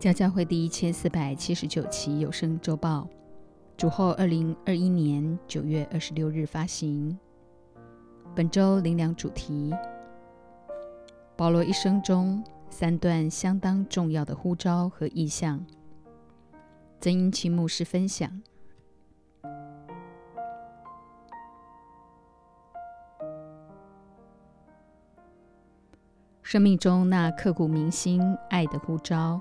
家教会第一千四百七十九期有声周报，主后二零二一年九月二十六日发行。本周灵粮主题：保罗一生中三段相当重要的呼召和意向。曾英奇牧师分享：生命中那刻骨铭心爱的呼召。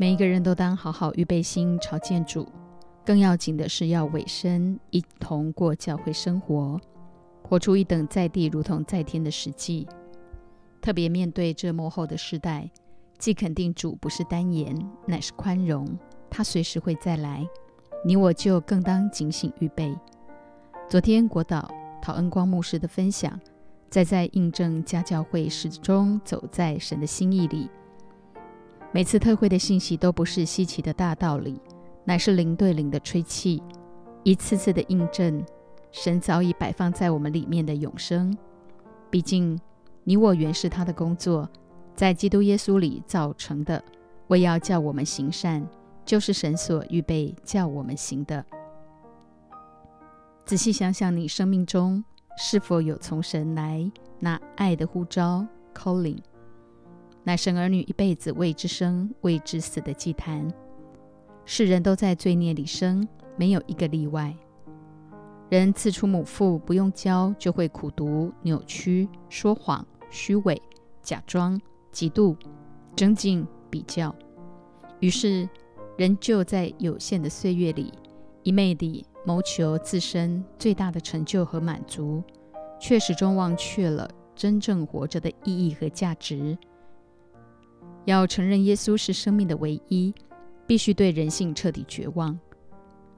每一个人都当好好预备心朝见主，更要紧的是要委身一同过教会生活，活出一等在地如同在天的实际。特别面对这幕后的时代，既肯定主不是单言，乃是宽容，他随时会再来。你我就更当警醒预备。昨天国导陶恩光牧师的分享，再在印证家教会始终走在神的心意里。每次特会的信息都不是稀奇的大道理，乃是零对零的吹气，一次次的印证神早已摆放在我们里面的永生。毕竟你我原是他的工作，在基督耶稣里造成的，为要叫我们行善，就是神所预备叫我们行的。仔细想想，你生命中是否有从神来那爱的呼召 （calling）？乃神儿女一辈子为之生、为之死的祭坛。世人都在罪孽里生，没有一个例外。人自出母腹，不用教就会苦读、扭曲、说谎、虚伪、假装、嫉妒、争竞、比较。于是，人就在有限的岁月里，一昧地谋求自身最大的成就和满足，却始终忘却了真正活着的意义和价值。要承认耶稣是生命的唯一，必须对人性彻底绝望。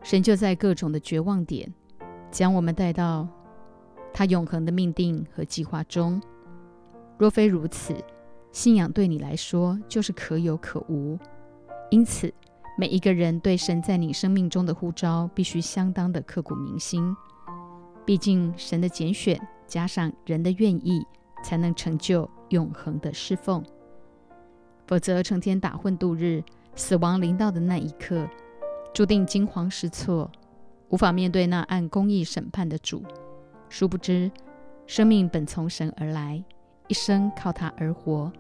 神就在各种的绝望点，将我们带到他永恒的命定和计划中。若非如此，信仰对你来说就是可有可无。因此，每一个人对神在你生命中的呼召，必须相当的刻骨铭心。毕竟，神的拣选加上人的愿意，才能成就永恒的侍奉。否则，成天打混度日，死亡临到的那一刻，注定惊慌失措，无法面对那按公义审判的主。殊不知，生命本从神而来，一生靠他而活，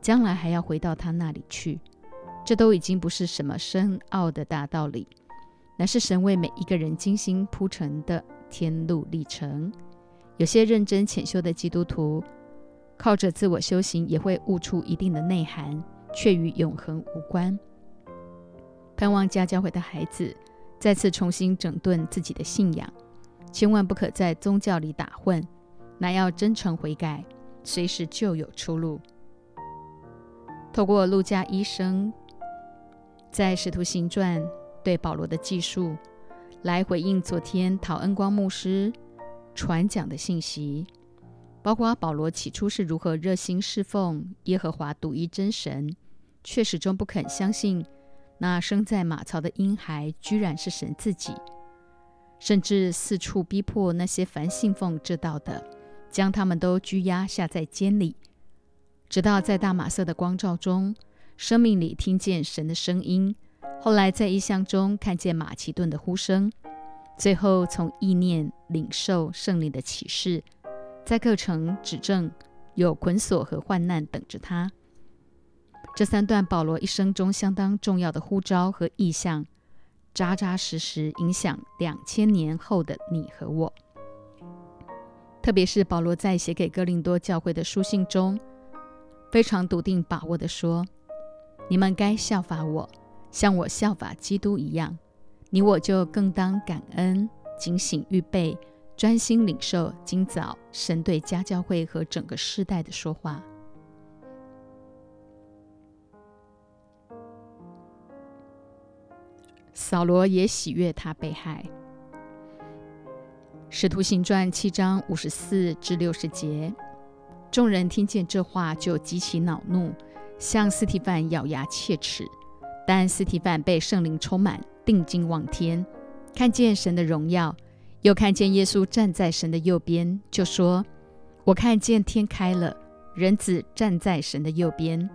将来还要回到他那里去。这都已经不是什么深奥的大道理，乃是神为每一个人精心铺成的天路历程。有些认真潜修的基督徒。靠着自我修行，也会悟出一定的内涵，却与永恒无关。盼望家教会的孩子再次重新整顿自己的信仰，千万不可在宗教里打混，乃要真诚悔改，随时就有出路。透过路加医生在《使徒行传》对保罗的记述，来回应昨天陶恩光牧师传讲的信息。包括保罗起初是如何热心侍奉耶和华独一真神，却始终不肯相信那生在马槽的婴孩居然是神自己，甚至四处逼迫那些凡信奉这道的，将他们都拘押下在监里，直到在大马色的光照中，生命里听见神的声音，后来在异象中看见马其顿的呼声，最后从意念领受圣灵的启示。在课程指证有捆锁和患难等着他。这三段保罗一生中相当重要的呼召和意向，扎扎实实影响两千年后的你和我。特别是保罗在写给哥林多教会的书信中，非常笃定把握地说：“你们该效法我，像我效法基督一样。你我就更当感恩，警醒预备。”专心领受今早神对家教会和整个世代的说话。扫罗也喜悦他被害。使徒行传七章五十四至六十节，众人听见这话就极其恼怒，向斯提凡咬牙切齿。但斯提凡被圣灵充满，定睛望天，看见神的荣耀。又看见耶稣站在神的右边，就说：“我看见天开了，人子站在神的右边。”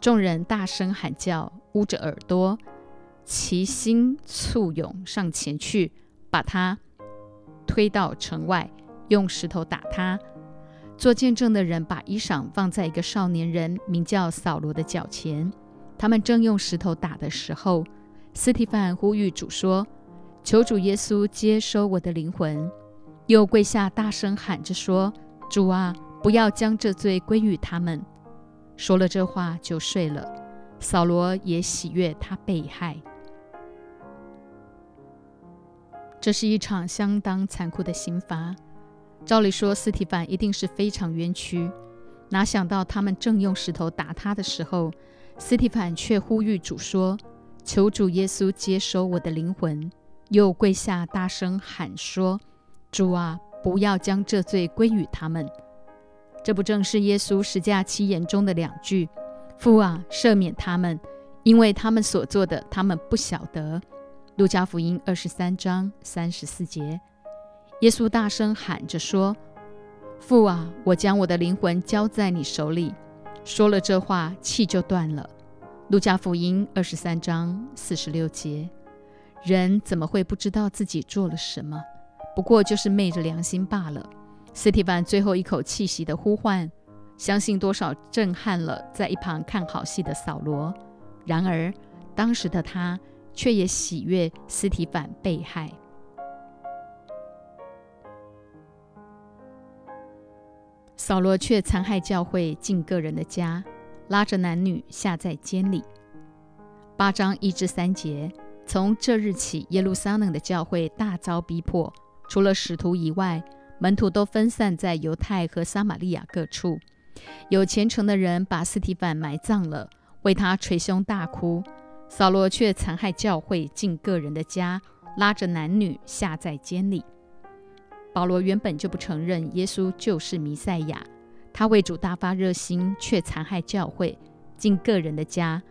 众人大声喊叫，捂着耳朵，齐心簇拥上前去，把他推到城外，用石头打他。做见证的人把衣裳放在一个少年人名叫扫罗的脚前。他们正用石头打的时候，斯提凡呼吁主说：“求主耶稣接收我的灵魂。”又跪下大声喊着说：“主啊，不要将这罪归于他们。”说了这话就睡了。扫罗也喜悦他被害。这是一场相当残酷的刑罚。照理说，斯提凡一定是非常冤屈。哪想到他们正用石头打他的时候，斯提凡却呼吁主说：“求主耶稣接收我的灵魂。”又跪下大声喊说：“主啊，不要将这罪归于他们。”这不正是耶稣十架七言中的两句：“父啊，赦免他们，因为他们所做的，他们不晓得。”路加福音二十三章三十四节，耶稣大声喊着说：“父啊，我将我的灵魂交在你手里。”说了这话，气就断了。路加福音二十三章四十六节，人怎么会不知道自己做了什么？不过就是昧着良心罢了。斯蒂凡最后一口气息的呼唤，相信多少震撼了在一旁看好戏的扫罗。然而，当时的他却也喜悦斯提凡被害。扫罗却残害教会，进个人的家，拉着男女下在监里。八章一至三节，从这日起，耶路撒冷的教会大遭逼迫，除了使徒以外。门徒都分散在犹太和撒玛利亚各处，有虔诚的人把斯提凡埋葬了，为他捶胸大哭。扫罗却残害教会，进个人的家，拉着男女下在监里。保罗原本就不承认耶稣就是弥赛亚，他为主大发热心，却残害教会，进个人的家，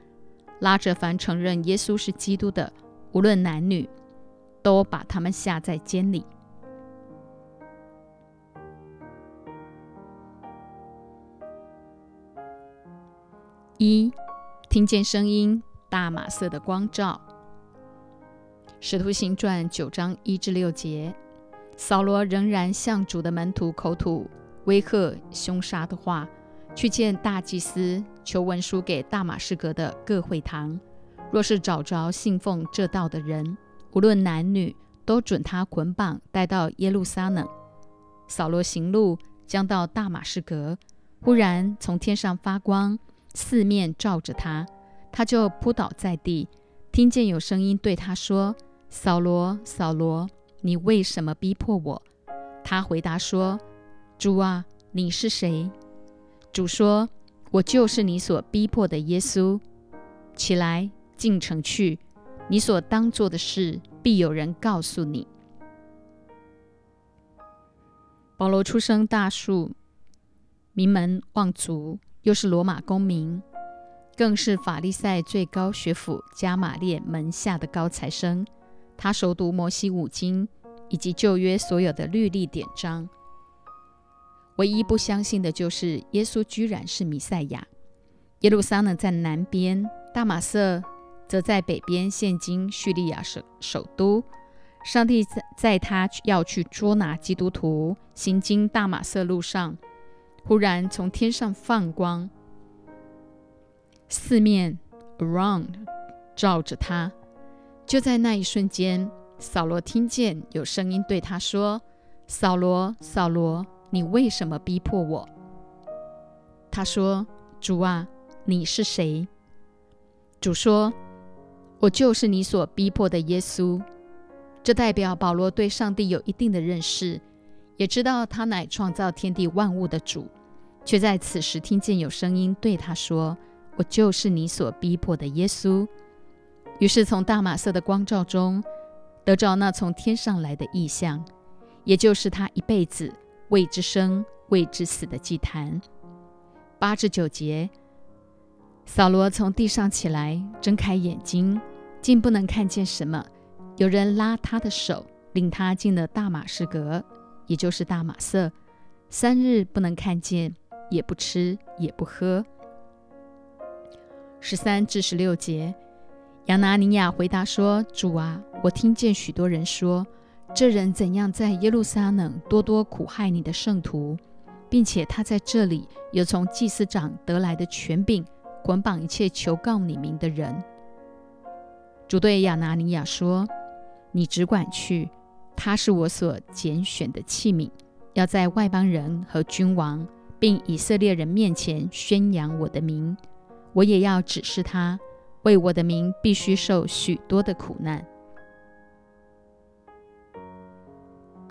拉着凡承认耶稣是基督的，无论男女，都把他们下在监里。一听见声音，大马色的光照。使徒行传九章一至六节，扫罗仍然向主的门徒口吐威吓、凶杀的话，去见大祭司，求文书给大马士革的各会堂，若是找着信奉这道的人，无论男女，都准他捆绑带到耶路撒冷。扫罗行路将到大马士革，忽然从天上发光。四面照着他，他就扑倒在地，听见有声音对他说：“扫罗，扫罗，你为什么逼迫我？”他回答说：“主啊，你是谁？”主说：“我就是你所逼迫的耶稣。起来，进城去，你所当做的事，必有人告诉你。”保罗出生大树，名门望族。又是罗马公民，更是法利赛最高学府加玛列门下的高材生。他熟读摩西五经以及旧约所有的律例典章。唯一不相信的就是耶稣居然是弥赛亚。耶路撒冷在南边，大马色则在北边，现今叙利亚首首都。上帝在在他要去捉拿基督徒行经大马色路上。忽然从天上放光，四面 around 照着他。就在那一瞬间，扫罗听见有声音对他说：“扫罗，扫罗，你为什么逼迫我？”他说：“主啊，你是谁？”主说：“我就是你所逼迫的耶稣。”这代表保罗对上帝有一定的认识。也知道他乃创造天地万物的主，却在此时听见有声音对他说：“我就是你所逼迫的耶稣。”于是从大马色的光照中得着那从天上来的意象，也就是他一辈子为之生、为之死的祭坛。八至九节，扫罗从地上起来，睁开眼睛，竟不能看见什么。有人拉他的手。领他进了大马士革，也就是大马色，三日不能看见，也不吃，也不喝。十三至十六节，亚拿尼亚回答说：“主啊，我听见许多人说，这人怎样在耶路撒冷多多苦害你的圣徒。”并且他在这里有从祭司长得来的权柄，捆绑一切求告你名的人。主对亚拿尼亚说：“你只管去，他是我所拣选的器皿，要在外邦人和君王，并以色列人面前宣扬我的名。我也要指示他，为我的名必须受许多的苦难。”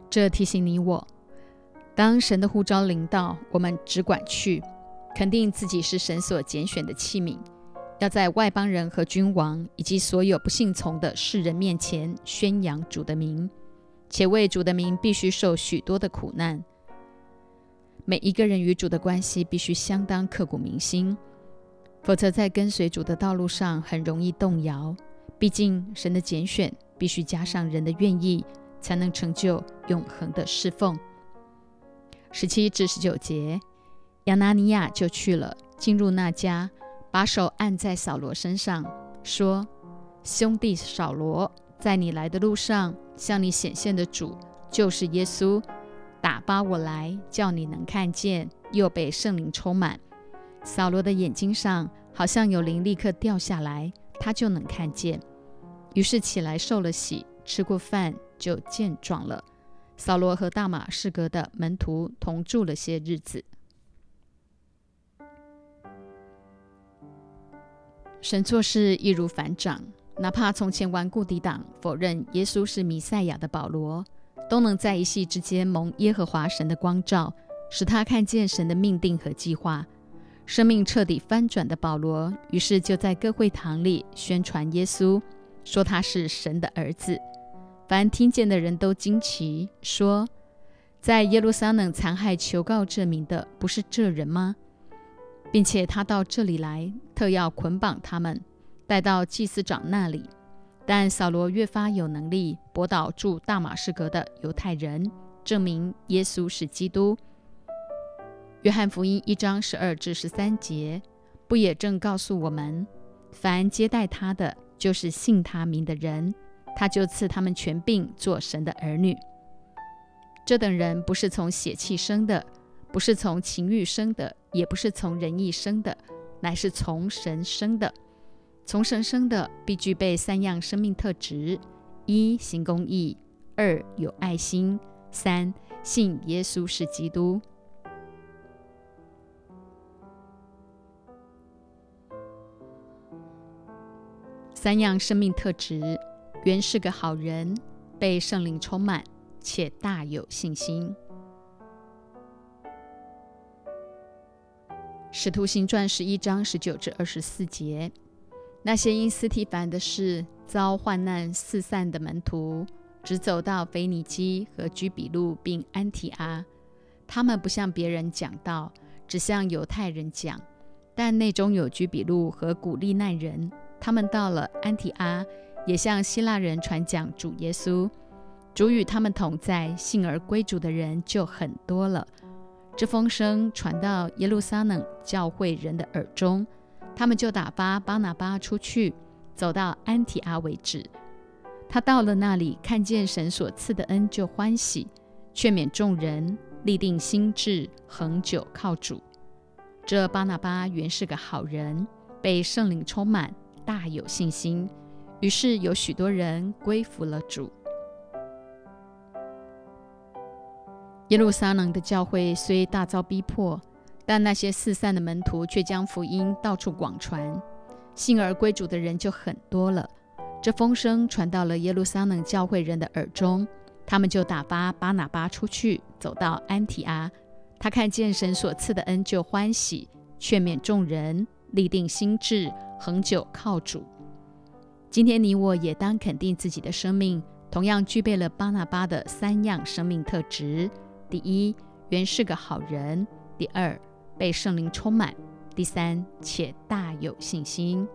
这提醒你我。当神的呼召临到，我们只管去，肯定自己是神所拣选的器皿，要在外邦人和君王以及所有不信从的世人面前宣扬主的名，且为主的名必须受许多的苦难。每一个人与主的关系必须相当刻骨铭心，否则在跟随主的道路上很容易动摇。毕竟神的拣选必须加上人的愿意，才能成就永恒的侍奉。十七至十九节，亚拿尼亚就去了，进入那家，把手按在扫罗身上，说：“兄弟扫罗，在你来的路上，向你显现的主就是耶稣，打发我来，叫你能看见，又被圣灵充满。扫罗的眼睛上好像有灵立刻掉下来，他就能看见。于是起来受了洗，吃过饭就健壮了。”扫罗和大马士革的门徒同住了些日子。神做事易如反掌，哪怕从前顽固抵挡、否认耶稣是弥赛亚的保罗，都能在一夕之间蒙耶和华神的光照，使他看见神的命定和计划。生命彻底翻转的保罗，于是就在各会堂里宣传耶稣，说他是神的儿子。凡听见的人都惊奇，说：“在耶路撒冷残害求告这名的，不是这人吗？并且他到这里来，特要捆绑他们，带到祭司长那里。但扫罗越发有能力驳倒住大马士革的犹太人，证明耶稣是基督。”约翰福音一章十二至十三节，不也正告诉我们：凡接待他的，就是信他名的人。他就赐他们权柄做神的儿女。这等人不是从血气生的，不是从情欲生的，也不是从人意生的，乃是从神生的。从神生的必具备三样生命特质：一、行公义；二、有爱心；三、信耶稣是基督。三样生命特质。原是个好人，被圣灵充满，且大有信心。使徒行传十一章十九至二十四节，那些因斯提凡的事遭患难四散的门徒，只走到腓尼基和居比路，并安提阿。他们不向别人讲道，只向犹太人讲。但内中有居比路和古利奈人，他们到了安提阿。也向希腊人传讲主耶稣，主与他们同在，信而归主的人就很多了。这风声传到耶路撒冷教会人的耳中，他们就打发巴拿巴出去，走到安提阿为止。他到了那里，看见神所赐的恩，就欢喜，劝勉众人，立定心志，恒久靠主。这巴拿巴原是个好人，被圣灵充满，大有信心。于是有许多人归服了主。耶路撒冷的教会虽大遭逼迫，但那些四散的门徒却将福音到处广传，信而归主的人就很多了。这风声传到了耶路撒冷教会人的耳中，他们就打发巴拿巴出去，走到安提阿。他看见神所赐的恩，就欢喜，劝勉众人，立定心志，恒久靠主。今天你我也当肯定自己的生命，同样具备了巴拿巴的三样生命特质：第一，原是个好人；第二，被圣灵充满；第三，且大有信心。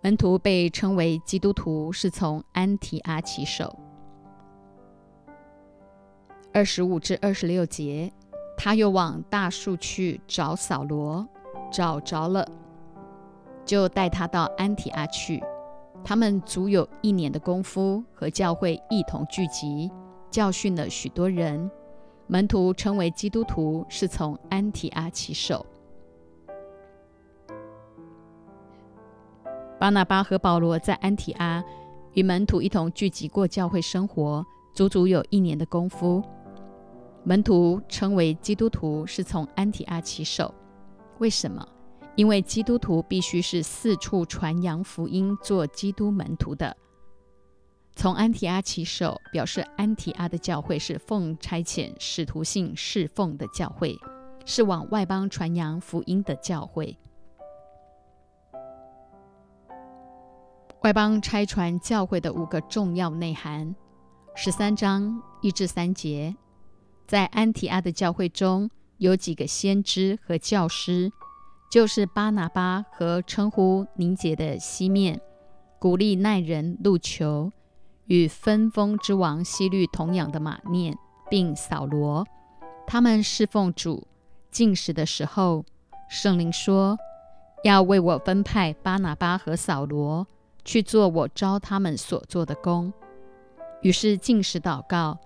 门徒被称为基督徒，是从安提阿起手。二十五至二十六节，他又往大树去找扫罗，找着了，就带他到安提阿去。他们足有一年的功夫，和教会一同聚集，教训了许多人。门徒称为基督徒，是从安提阿起手。巴拿巴和保罗在安提阿与门徒一同聚集过教会生活，足足有一年的功夫。门徒称为基督徒，是从安提阿起手。为什么？因为基督徒必须是四处传扬福音、做基督门徒的。从安提阿起手，表示安提阿的教会是奉差遣、使徒性侍奉的教会，是往外邦传扬福音的教会。外邦拆传教会的五个重要内涵：十三章一至三节，在安提阿的教会中有几个先知和教师。就是巴拿巴和称呼凝结的西面，鼓励耐人路球，与分封之王西律同养的马念，并扫罗，他们侍奉主进食的时候，圣灵说要为我分派巴拿巴和扫罗去做我招他们所做的工。于是进食祷告，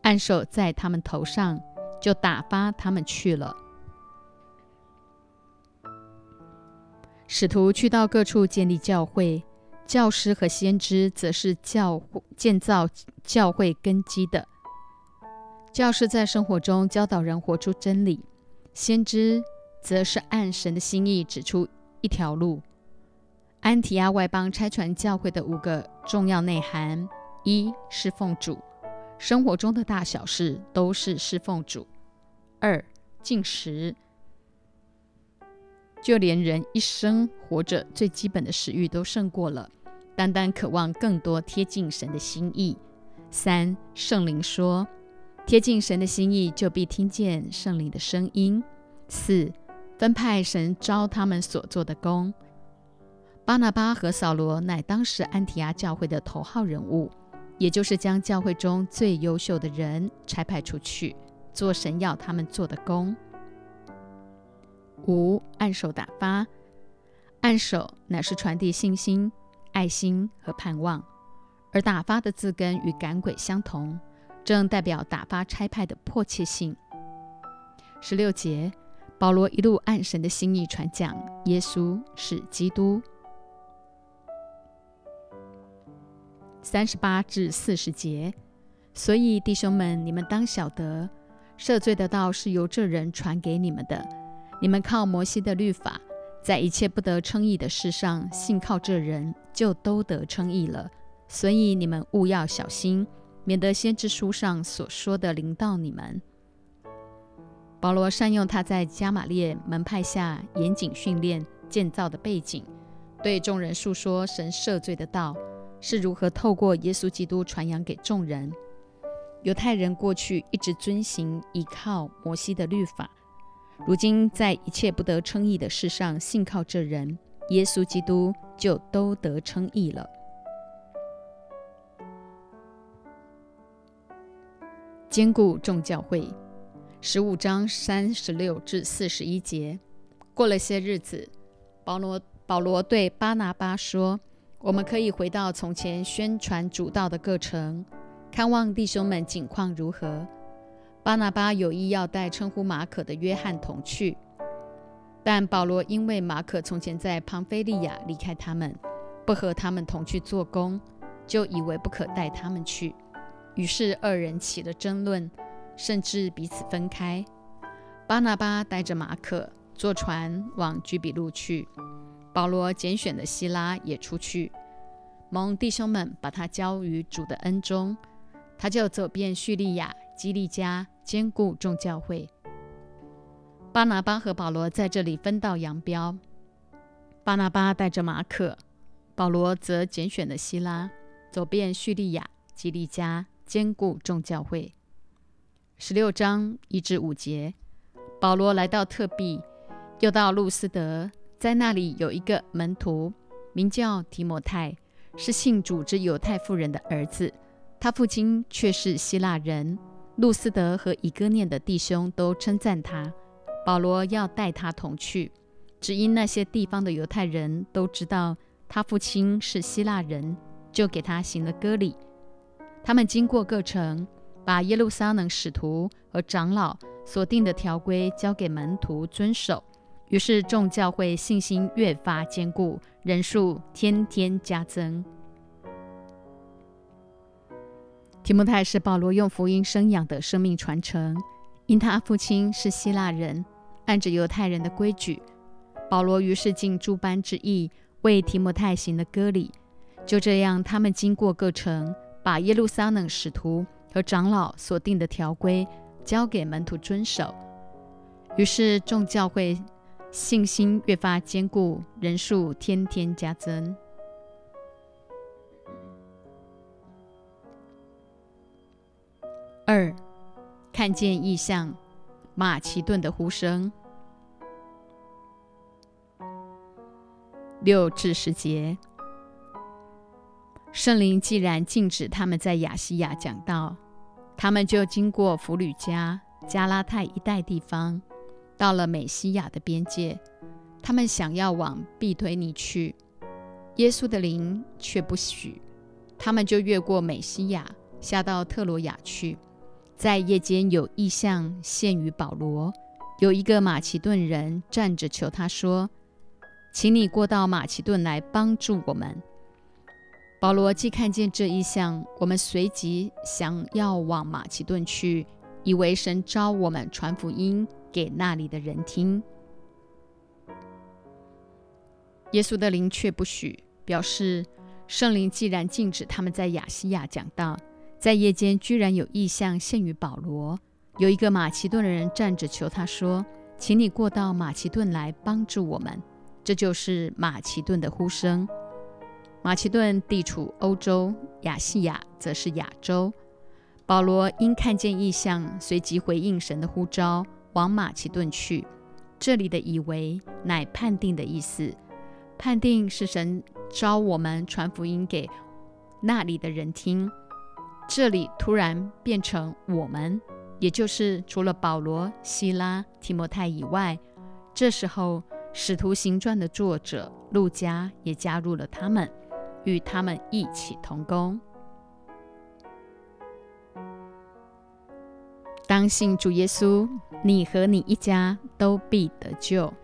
按手在他们头上，就打发他们去了。使徒去到各处建立教会，教师和先知则是教建造教会根基的。教师在生活中教导人活出真理，先知则是按神的心意指出一条路。安提阿外邦拆传教会的五个重要内涵：一、侍奉主，生活中的大小事都是侍奉主；二、进食。就连人一生活着最基本的食欲都胜过了，单单渴望更多贴近神的心意。三圣灵说，贴近神的心意就必听见圣灵的声音。四分派神招他们所做的工。巴拿巴和扫罗乃当时安提阿教会的头号人物，也就是将教会中最优秀的人差派出去做神要他们做的工。五按手打发，按手乃是传递信心、爱心和盼望，而打发的字根与赶鬼相同，正代表打发差派的迫切性。十六节，保罗一路按神的心意传讲，耶稣是基督。三十八至四十节，所以弟兄们，你们当晓得，赦罪的道是由这人传给你们的。你们靠摩西的律法，在一切不得称义的事上信靠这人，就都得称义了。所以你们务要小心，免得先知书上所说的临到你们。保罗善用他在加玛列门派下严谨训练建造的背景，对众人述说神赦罪的道是如何透过耶稣基督传扬给众人。犹太人过去一直遵行依靠摩西的律法。如今，在一切不得称义的事上，信靠这人耶稣基督，就都得称义了。兼顾众教会，十五章三十六至四十一节。过了些日子，保罗保罗对巴拿巴说：“我们可以回到从前宣传主道的各城，看望弟兄们景况如何。”巴拿巴有意要带称呼马可的约翰同去，但保罗因为马可从前在庞菲利亚离开他们，不和他们同去做工，就以为不可带他们去。于是二人起了争论，甚至彼此分开。巴拿巴带着马可坐船往居比路去，保罗拣选的希拉也出去，蒙弟兄们把他交于主的恩中，他就走遍叙利亚。基利家兼顾众教会，巴拿巴和保罗在这里分道扬镳。巴拿巴带着马可，保罗则拣选了希拉，走遍叙利亚、基利家兼顾众教会。十六章一至五节，保罗来到特庇，又到路斯德，在那里有一个门徒名叫提摩太，是信主之犹太妇人的儿子，他父亲却是希腊人。路斯德和以哥念的弟兄都称赞他。保罗要带他同去，只因那些地方的犹太人都知道他父亲是希腊人，就给他行了割礼。他们经过各城，把耶路撒冷使徒和长老所定的条规交给门徒遵守。于是众教会信心越发坚固，人数天天加增。提摩太是保罗用福音生养的生命传承，因他父亲是希腊人，按着犹太人的规矩，保罗于是尽诸般之意为提摩太行了割礼。就这样，他们经过各城，把耶路撒冷使徒和长老所定的条规交给门徒遵守。于是众教会信心越发坚固，人数天天加增。二，看见异象，马其顿的呼声。六至十节，圣灵既然禁止他们在亚细亚讲道，他们就经过弗吕加、加拉太一带地方，到了美西亚的边界。他们想要往毕推尼去，耶稣的灵却不许，他们就越过美西亚，下到特罗亚去。在夜间有异象现于保罗，有一个马其顿人站着求他说：“请你过到马其顿来帮助我们。”保罗既看见这异象，我们随即想要往马其顿去，以为神召我们传福音给那里的人听。耶稣的灵却不许，表示圣灵既然禁止他们在亚细亚讲道。在夜间，居然有异象现于保罗。有一个马其顿的人站着求他说：“请你过到马其顿来帮助我们。”这就是马其顿的呼声。马其顿地处欧洲，亚细亚则是亚洲。保罗因看见异象，随即回应神的呼召，往马其顿去。这里的“以为”乃判定的意思，判定是神召我们传福音给那里的人听。这里突然变成我们，也就是除了保罗、希拉、提摩太以外，这时候《使徒行传》的作者路加也加入了他们，与他们一起同工。当信主耶稣，你和你一家都必得救。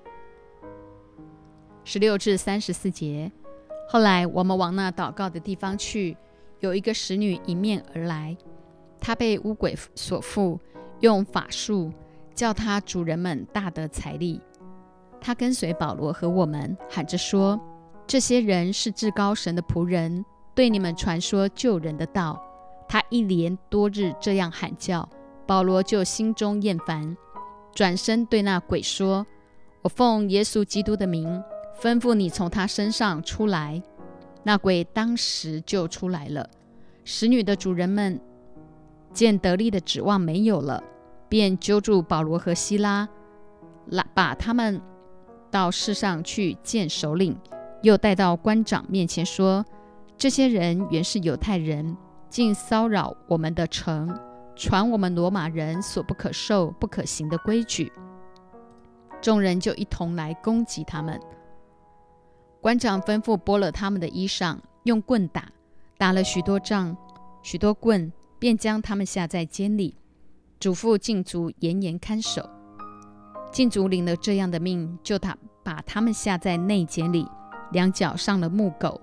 十六至三十四节。后来我们往那祷告的地方去。有一个使女迎面而来，她被巫鬼所附，用法术叫她主人们大得财力。她跟随保罗和我们，喊着说：“这些人是至高神的仆人，对你们传说救人的道。”她一连多日这样喊叫，保罗就心中厌烦，转身对那鬼说：“我奉耶稣基督的名，吩咐你从他身上出来。”那鬼当时就出来了。使女的主人们见得力的指望没有了，便揪住保罗和希拉，拉把他们到市上去见首领，又带到官长面前说：“这些人原是犹太人，竟骚扰我们的城，传我们罗马人所不可受、不可行的规矩。”众人就一同来攻击他们。官长吩咐剥了他们的衣裳，用棍打，打了许多仗，许多棍，便将他们下在监里，嘱咐禁足严严看守。禁足领了这样的命，就他把他们下在内监里，两脚上了木狗。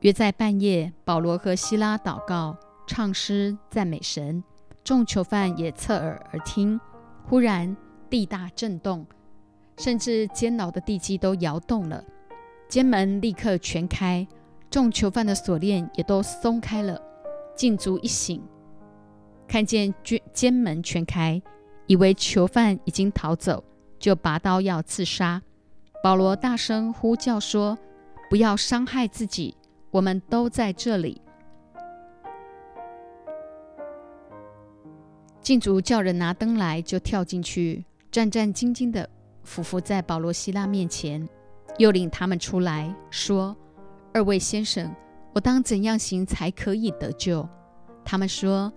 约在半夜，保罗和希拉祷告、唱诗、赞美神，众囚犯也侧耳而听。忽然地大震动，甚至监牢的地基都摇动了。监门立刻全开，众囚犯的锁链也都松开了。禁足一醒，看见监监门全开，以为囚犯已经逃走，就拔刀要自杀。保罗大声呼叫说：“不要伤害自己，我们都在这里。”禁足叫人拿灯来，就跳进去，战战兢兢地俯伏在保罗、希拉面前。又领他们出来，说：“二位先生，我当怎样行才可以得救？”他们说：“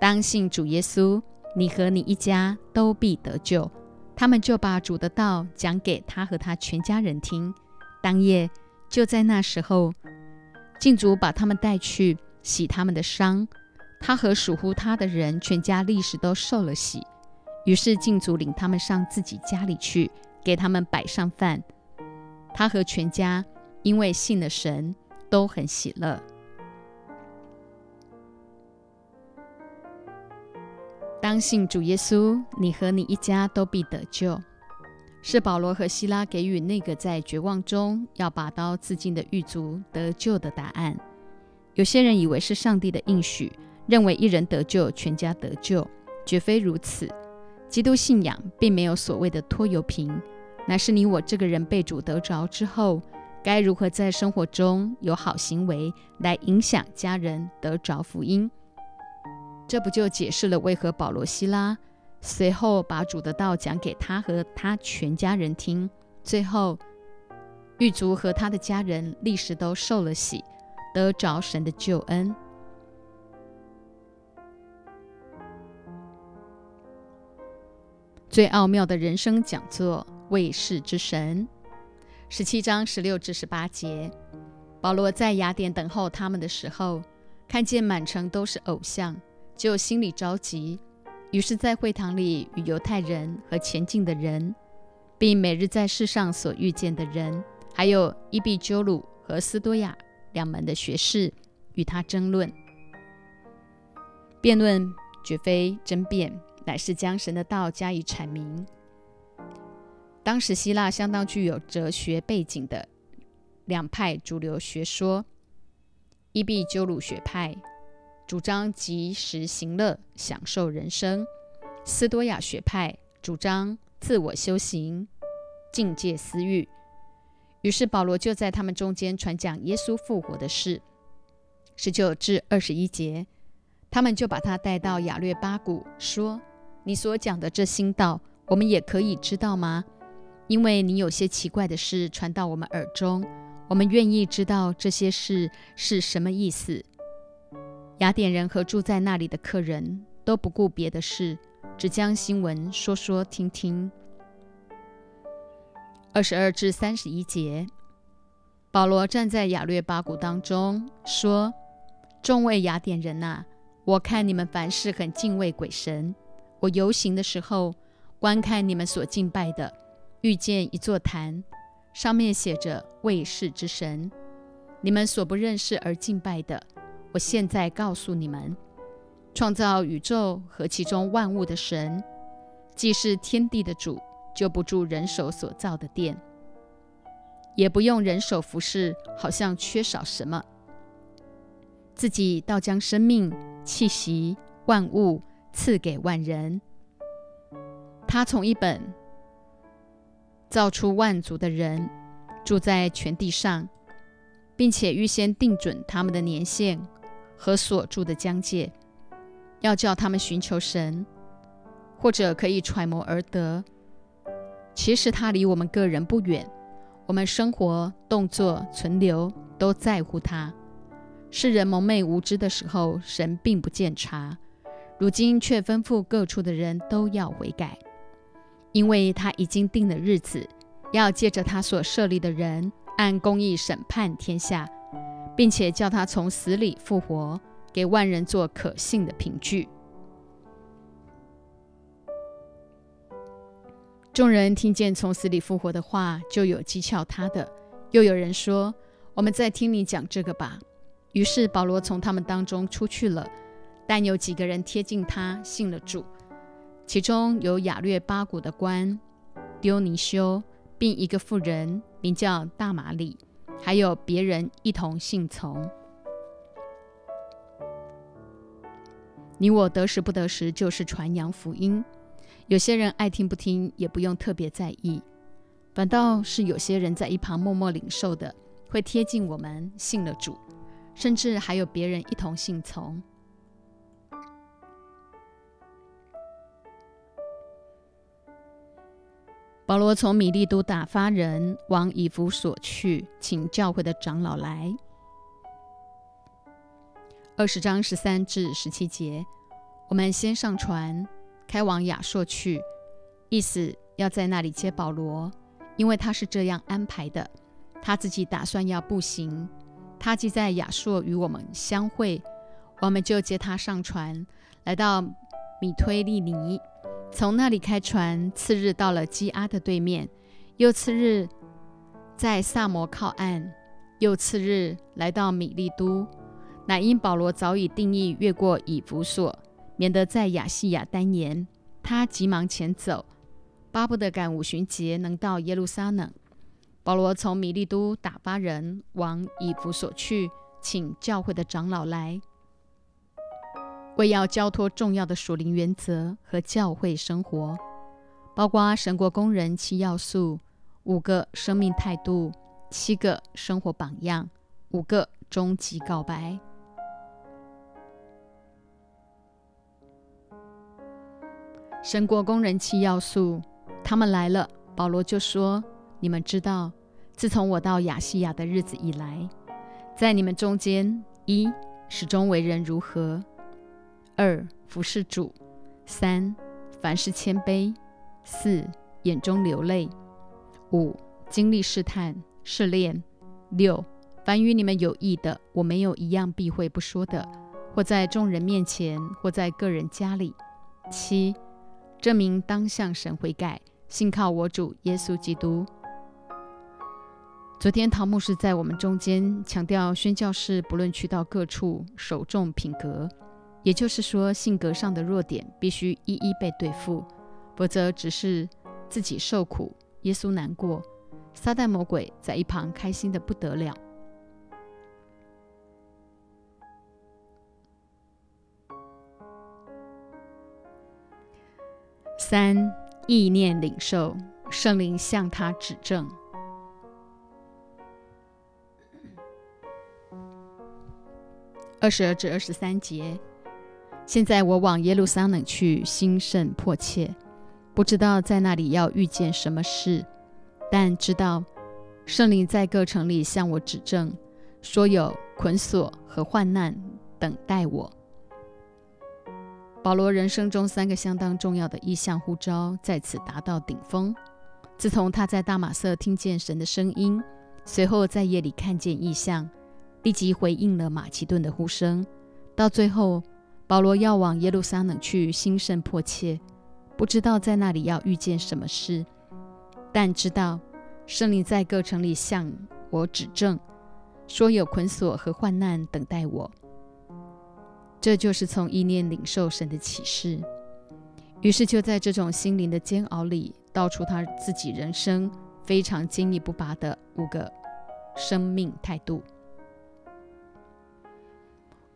当信主耶稣，你和你一家都必得救。”他们就把主的道讲给他和他全家人听。当夜就在那时候，禁主把他们带去洗他们的伤。他和属乎他的人全家立时都受了洗。于是禁主领他们上自己家里去，给他们摆上饭。他和全家因为信了神，都很喜乐。当信主耶稣，你和你一家都必得救。是保罗和希拉给予那个在绝望中要拔刀自尽的狱卒得救的答案。有些人以为是上帝的应许，认为一人得救，全家得救，绝非如此。基督信仰并没有所谓的拖油瓶，乃是你我这个人被主得着之后，该如何在生活中有好行为来影响家人得着福音。这不就解释了为何保罗、希拉随后把主的道讲给他和他全家人听，最后狱卒和他的家人立时都受了洗，得着神的救恩。最奥妙的人生讲座《卫士之神》，十七章十六至十八节。保罗在雅典等候他们的时候，看见满城都是偶像。就心里着急，于是，在会堂里与犹太人和前进的人，并每日在世上所遇见的人，还有伊壁鸠鲁和斯多亚两门的学士，与他争论。辩论绝非争辩，乃是将神的道加以阐明。当时希腊相当具有哲学背景的两派主流学说，伊壁鸠鲁学派。主张及时行乐，享受人生；斯多亚学派主张自我修行，境界私欲。于是保罗就在他们中间传讲耶稣复活的事。十九至二十一节，他们就把他带到亚略巴谷，说：“你所讲的这新道，我们也可以知道吗？因为你有些奇怪的事传到我们耳中，我们愿意知道这些事是什么意思。”雅典人和住在那里的客人都不顾别的事，只将新闻说说听听。二十二至三十一节，保罗站在亚略巴谷当中说：“众位雅典人呐，我看你们凡事很敬畏鬼神。我游行的时候，观看你们所敬拜的，遇见一座坛，上面写着‘卫士之神’，你们所不认识而敬拜的。”我现在告诉你们，创造宇宙和其中万物的神，既是天地的主，就不住人手所造的殿，也不用人手服侍，好像缺少什么，自己倒将生命、气息、万物赐给万人。他从一本造出万族的人，住在全地上，并且预先定准他们的年限。和所住的疆界，要叫他们寻求神，或者可以揣摩而得。其实他离我们个人不远，我们生活、动作、存留都在乎他。世人蒙昧无知的时候，神并不见察；如今却吩咐各处的人都要悔改，因为他已经定了日子，要借着他所设立的人，按公义审判天下。并且叫他从死里复活，给万人做可信的凭据。众人听见从死里复活的话，就有讥诮他的，又有人说：“我们再听你讲这个吧。”于是保罗从他们当中出去了，但有几个人贴近他，信了主，其中有亚略巴谷的官丢尼修，并一个妇人名叫大马里。还有别人一同信从，你我得时不得时，就是传扬福音。有些人爱听不听，也不用特别在意，反倒是有些人在一旁默默领受的，会贴近我们，信了主，甚至还有别人一同信从。保罗从米利都打发人往以弗所去，请教会的长老来。二十章十三至十七节，我们先上船，开往亚朔去，意思要在那里接保罗，因为他是这样安排的。他自己打算要步行，他既在亚朔与我们相会，我们就接他上船，来到米推利尼，从那里开船，次日到了基阿的对面，又次日在萨摩靠岸，又次日来到米利都。乃因保罗早已定义越过以弗所，免得在亚细亚单言，他急忙前走，巴不得赶五旬节能到耶路撒冷。保罗从米利都打发人往以弗所去，请教会的长老来，为要交托重要的属灵原则和教会生活，包括神国工人七要素、五个生命态度、七个生活榜样、五个终极告白。神国工人七要素，他们来了，保罗就说：“你们知道。”自从我到亚细亚的日子以来，在你们中间，一始终为人如何；二服侍主；三凡事谦卑；四眼中流泪；五经历试探试炼；六凡与你们有益的，我没有一样避讳不说的，或在众人面前，或在个人家里；七证明当向神悔改，信靠我主耶稣基督。昨天，陶牧师在我们中间强调，宣教士不论去到各处，首重品格，也就是说，性格上的弱点必须一一被对付，否则只是自己受苦，耶稣难过，撒旦魔鬼在一旁开心的不得了。三意念领受，圣灵向他指正。二十二至二十三节。现在我往耶路撒冷去，心甚迫切，不知道在那里要遇见什么事，但知道圣灵在各城里向我指证，说有捆锁和患难等待我。保罗人生中三个相当重要的意向呼召在此达到顶峰。自从他在大马色听见神的声音，随后在夜里看见异象。立即回应了马其顿的呼声。到最后，保罗要往耶路撒冷去，心甚迫切，不知道在那里要遇见什么事，但知道圣灵在各城里向我指证，说有捆锁和患难等待我。这就是从意念领受神的启示。于是就在这种心灵的煎熬里，道出他自己人生非常坚毅不拔的五个生命态度。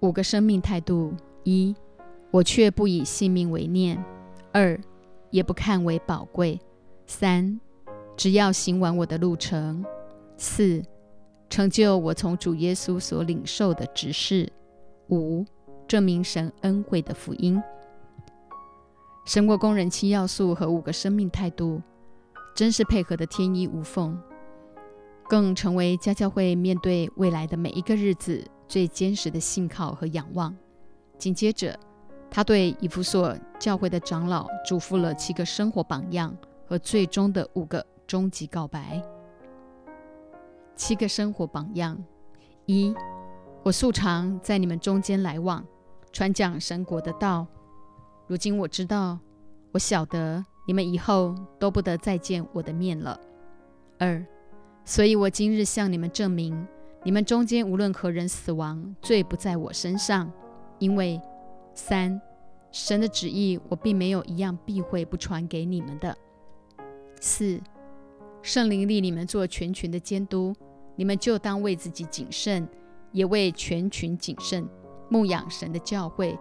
五个生命态度：一，我却不以性命为念；二，也不看为宝贵；三，只要行完我的路程；四，成就我从主耶稣所领受的指示；五，证明神恩惠的福音。神国工人七要素和五个生命态度，真是配合的天衣无缝，更成为家教会面对未来的每一个日子。最坚实的信靠和仰望。紧接着，他对以弗所教会的长老嘱咐了七个生活榜样和最终的五个终极告白。七个生活榜样：一，我素常在你们中间来往，传讲神国的道。如今我知道，我晓得你们以后都不得再见我的面了。二，所以我今日向你们证明。你们中间无论何人死亡，罪不在我身上，因为三神的旨意我并没有一样避讳不传给你们的。四圣灵立你们做全群的监督，你们就当为自己谨慎，也为全群谨慎，牧养神的教会，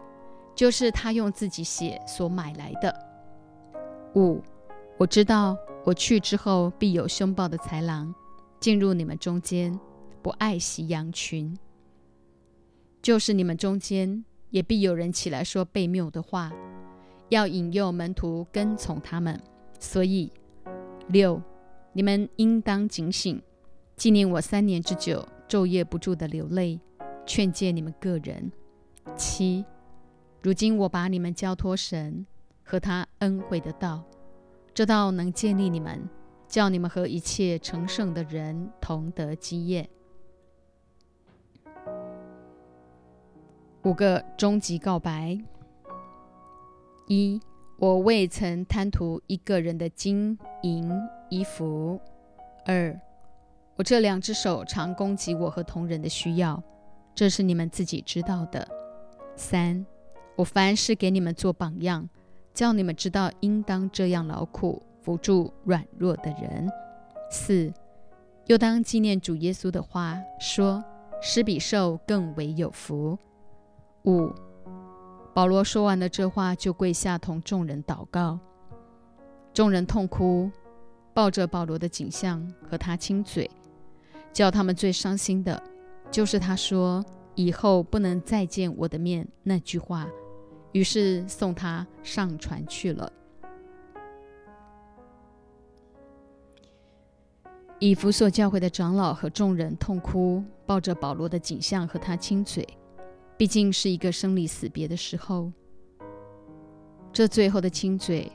就是他用自己血所买来的。五我知道我去之后必有凶暴的豺狼进入你们中间。不爱惜羊群，就是你们中间也必有人起来说悖谬的话，要引诱门徒跟从他们。所以六，你们应当警醒，纪念我三年之久，昼夜不住的流泪，劝诫你们个人。七，如今我把你们交托神和他恩惠的道，这道能建立你们，叫你们和一切成圣的人同得基业。五个终极告白：一，我未曾贪图一个人的金银衣服；二，我这两只手常供给我和同人的需要，这是你们自己知道的；三，我凡事给你们做榜样，叫你们知道应当这样劳苦，扶助软弱的人；四，又当纪念主耶稣的话，说：施比受更为有福。五，保罗说完了这话，就跪下同众人祷告。众人痛哭，抱着保罗的景象和他亲嘴。叫他们最伤心的，就是他说以后不能再见我的面那句话。于是送他上船去了。以弗所教会的长老和众人痛哭，抱着保罗的景象和他亲嘴。毕竟是一个生离死别的时候，这最后的亲嘴，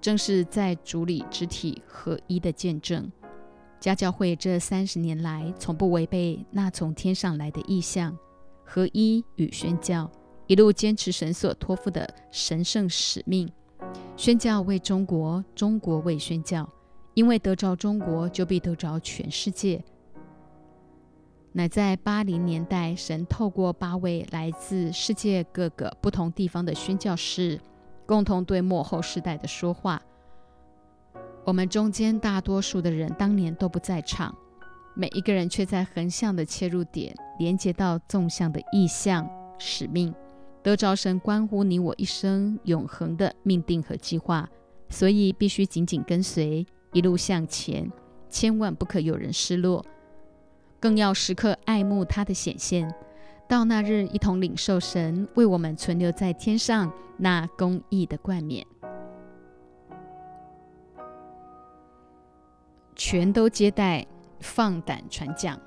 正是在主里肢体合一的见证。家教会这三十年来，从不违背那从天上来的意象，合一与宣教，一路坚持神所托付的神圣使命：宣教为中国，中国为宣教。因为得着中国，就必得着全世界。乃在八零年代，神透过八位来自世界各个不同地方的宣教士，共同对幕后世代的说话。我们中间大多数的人当年都不在场，每一个人却在横向的切入点连接到纵向的意向使命，得着神关乎你我一生永恒的命定和计划。所以必须紧紧跟随，一路向前，千万不可有人失落。更要时刻爱慕他的显现，到那日一同领受神为我们存留在天上那公义的冠冕。全都接待，放胆传讲。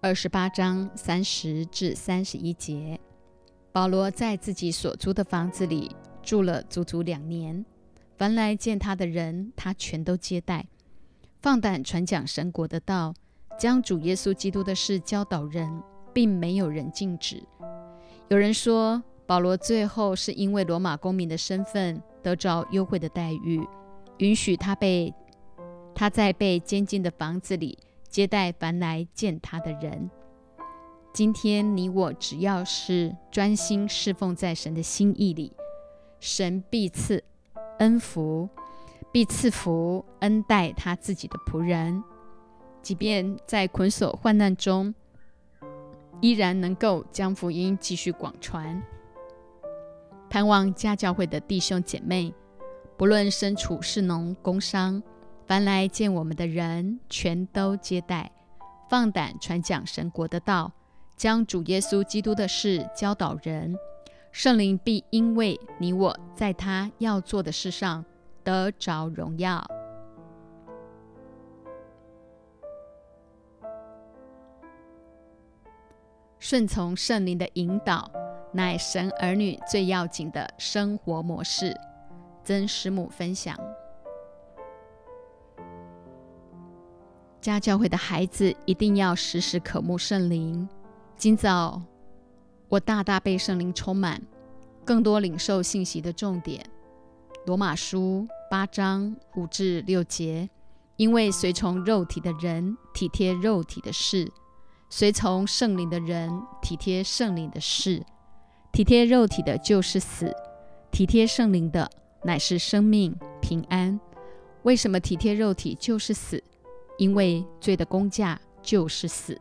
二十八章三十至三十一节，保罗在自己所租的房子里住了足足两年，凡来见他的人，他全都接待。放胆传讲神国的道，将主耶稣基督的事教导人，并没有人禁止。有人说，保罗最后是因为罗马公民的身份得着优惠的待遇，允许他被他在被监禁的房子里接待凡来见他的人。今天你我只要是专心侍奉在神的心意里，神必赐恩福。必赐福恩待他自己的仆人，即便在捆锁患难中，依然能够将福音继续广传。盼望家教会的弟兄姐妹，不论身处士农工商，凡来见我们的人，全都接待，放胆传讲神国的道，将主耶稣基督的事教导人。圣灵必因为你我在他要做的事上。得着荣耀，顺从圣灵的引导，乃神儿女最要紧的生活模式。曾师母分享：家教会的孩子一定要时时渴慕圣灵。今早我大大被圣灵充满，更多领受信息的重点。罗马书八章五至六节，因为随从肉体的人体贴肉体的事，随从圣灵的人体贴圣灵的事。体贴肉体的就是死，体贴圣灵的乃是生命平安。为什么体贴肉体就是死？因为罪的工价就是死，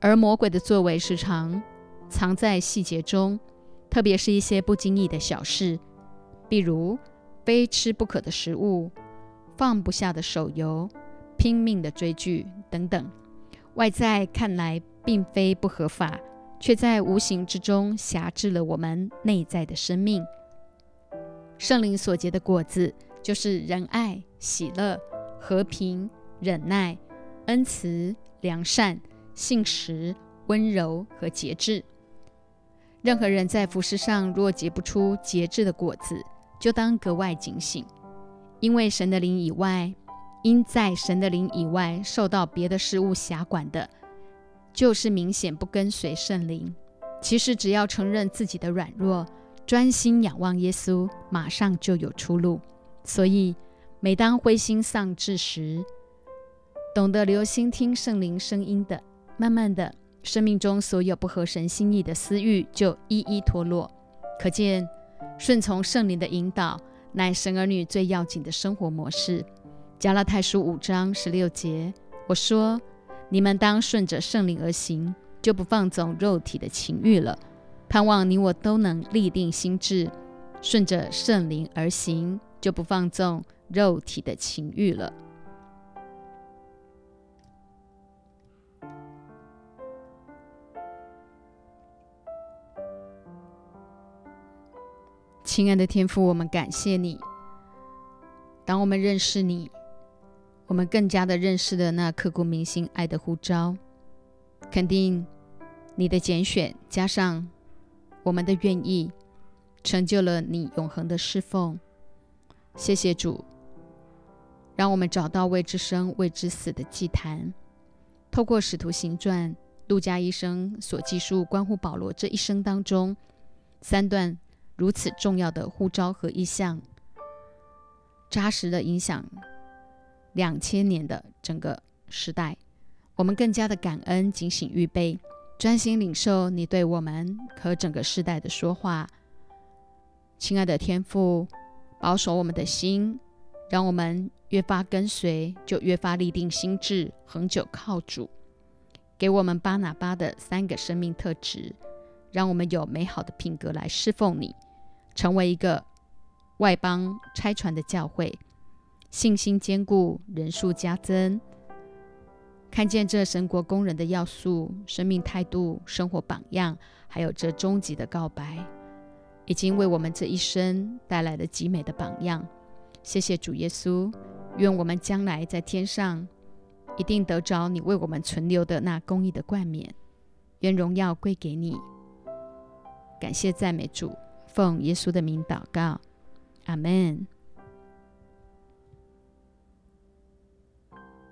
而魔鬼的作为时常藏在细节中，特别是一些不经意的小事，比如。非吃不可的食物，放不下的手游，拼命的追剧等等，外在看来并非不合法，却在无形之中辖制了我们内在的生命。圣灵所结的果子，就是仁爱、喜乐、和平、忍耐、恩慈、良善、信实、温柔和节制。任何人在服饰上若结不出节制的果子，就当格外警醒，因为神的灵以外，因在神的灵以外受到别的事物辖管的，就是明显不跟随圣灵。其实只要承认自己的软弱，专心仰望耶稣，马上就有出路。所以，每当灰心丧志时，懂得留心听圣灵声音的，慢慢的，生命中所有不合神心意的私欲就一一脱落。可见，顺从圣灵的引导，乃神儿女最要紧的生活模式。加拉太书五章十六节，我说：你们当顺着圣灵而行。就不放纵肉体的情欲了，盼望你我都能立定心智，顺着圣灵而行，就不放纵肉体的情欲了。亲爱的天父，我们感谢你。当我们认识你，我们更加的认识了那刻骨铭心爱的呼召。肯定你的拣选，加上我们的愿意，成就了你永恒的侍奉。谢谢主，让我们找到未知生、未知死的祭坛。透过使徒行传，路加医生所记述关乎保罗这一生当中三段如此重要的呼召和意向，扎实的影响两千年的整个时代。我们更加的感恩、警醒、预备，专心领受你对我们和整个世代的说话。亲爱的天父，保守我们的心，让我们越发跟随，就越发立定心智，恒久靠主。给我们巴拿巴的三个生命特质，让我们有美好的品格来侍奉你，成为一个外邦拆船的教会，信心坚固，人数加增。看见这神国工人的要素、生命态度、生活榜样，还有这终极的告白，已经为我们这一生带来了极美的榜样。谢谢主耶稣，愿我们将来在天上一定得着你为我们存留的那公义的冠冕。愿荣耀归给你。感谢赞美主，奉耶稣的名祷告，阿门。